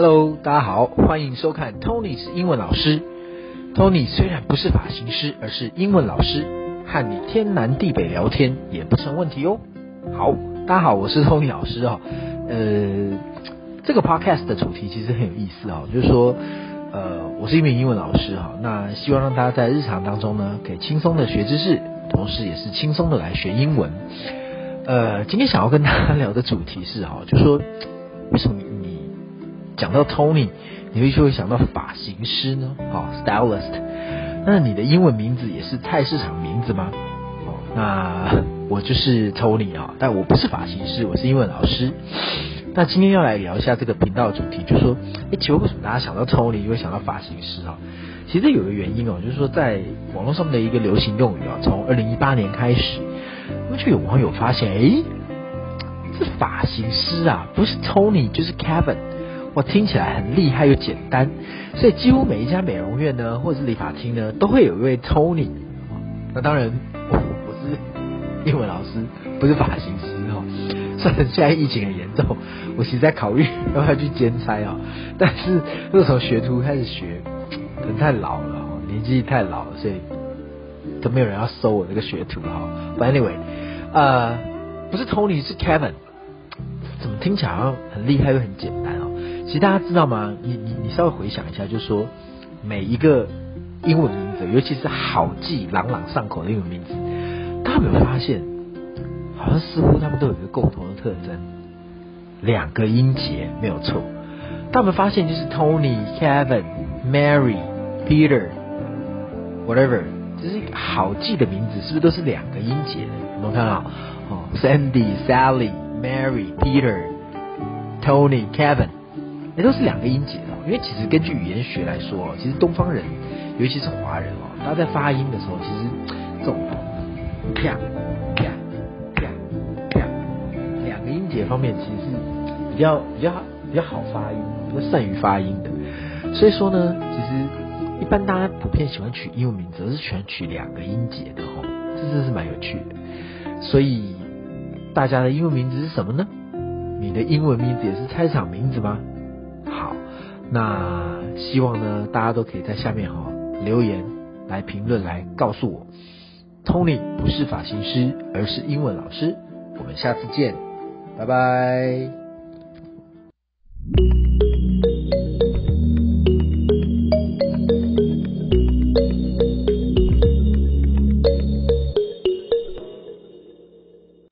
Hello，大家好，欢迎收看 Tony 是英文老师。Tony 虽然不是发型师，而是英文老师，和你天南地北聊天也不成问题哦。好，大家好，我是 Tony 老师哦。呃，这个 Podcast 的主题其实很有意思哦，就是说，呃，我是一名英文老师哈，那希望让大家在日常当中呢，可以轻松的学知识，同时也是轻松的来学英文。呃，今天想要跟大家聊的主题是哈，就说，为什么你？讲到 Tony，你会就会想到发型师呢？好，stylist。那你的英文名字也是菜市场名字吗？哦，那我就是 Tony 啊，但我不是发型师，我是英文老师。那今天要来聊一下这个频道主题，就是说，哎，其实为什么大家想到 Tony 就会想到发型师啊？其实有个原因哦，就是说在网络上面的一个流行用语啊，从二零一八年开始，那么就有网友发现，哎，这发型师啊，不是 Tony 就是 Kevin。我听起来很厉害又简单，所以几乎每一家美容院呢，或者是理发厅呢，都会有一位 Tony。那当然，我我是英文老师，不是发型师哈。虽然现在疫情很严重，我其实在考虑要不要去兼差啊。但是如果从学徒开始学，可能太老了，年纪太老了，所以都没有人要收我这个学徒哈。But anyway，呃，不是 Tony，是 Kevin。怎么听起来好像很厉害又很简单？其实大家知道吗？你你你稍微回想一下，就是说每一个英文名字，尤其是好记、朗朗上口的英文名字，大家有没有发现，好像似乎他们都有一个共同的特征，两个音节没有错。大家有发现，就是 Tony、Kevin、Mary、Peter、whatever，就是好记的名字，是不是都是两个音节的？有没有看到？哦，Sandy、Sally、Mary、Peter、Tony、Kevin。也都是两个音节的，因为其实根据语言学来说，其实东方人，尤其是华人哦，大家在发音的时候，其实这种啪啪啪啪两个音节方面，其实是比较比较比较好发音，比较善于发音的。所以说呢，其实一般大家普遍喜欢取英文名字，而是喜欢取两个音节的哦，这真是蛮有趣的。所以大家的英文名字是什么呢？你的英文名字也是猜场名字吗？好那希望呢，大家都可以在下面哈留言来评论来告诉我，Tony 不是发型师，而是英文老师。我们下次见，拜拜。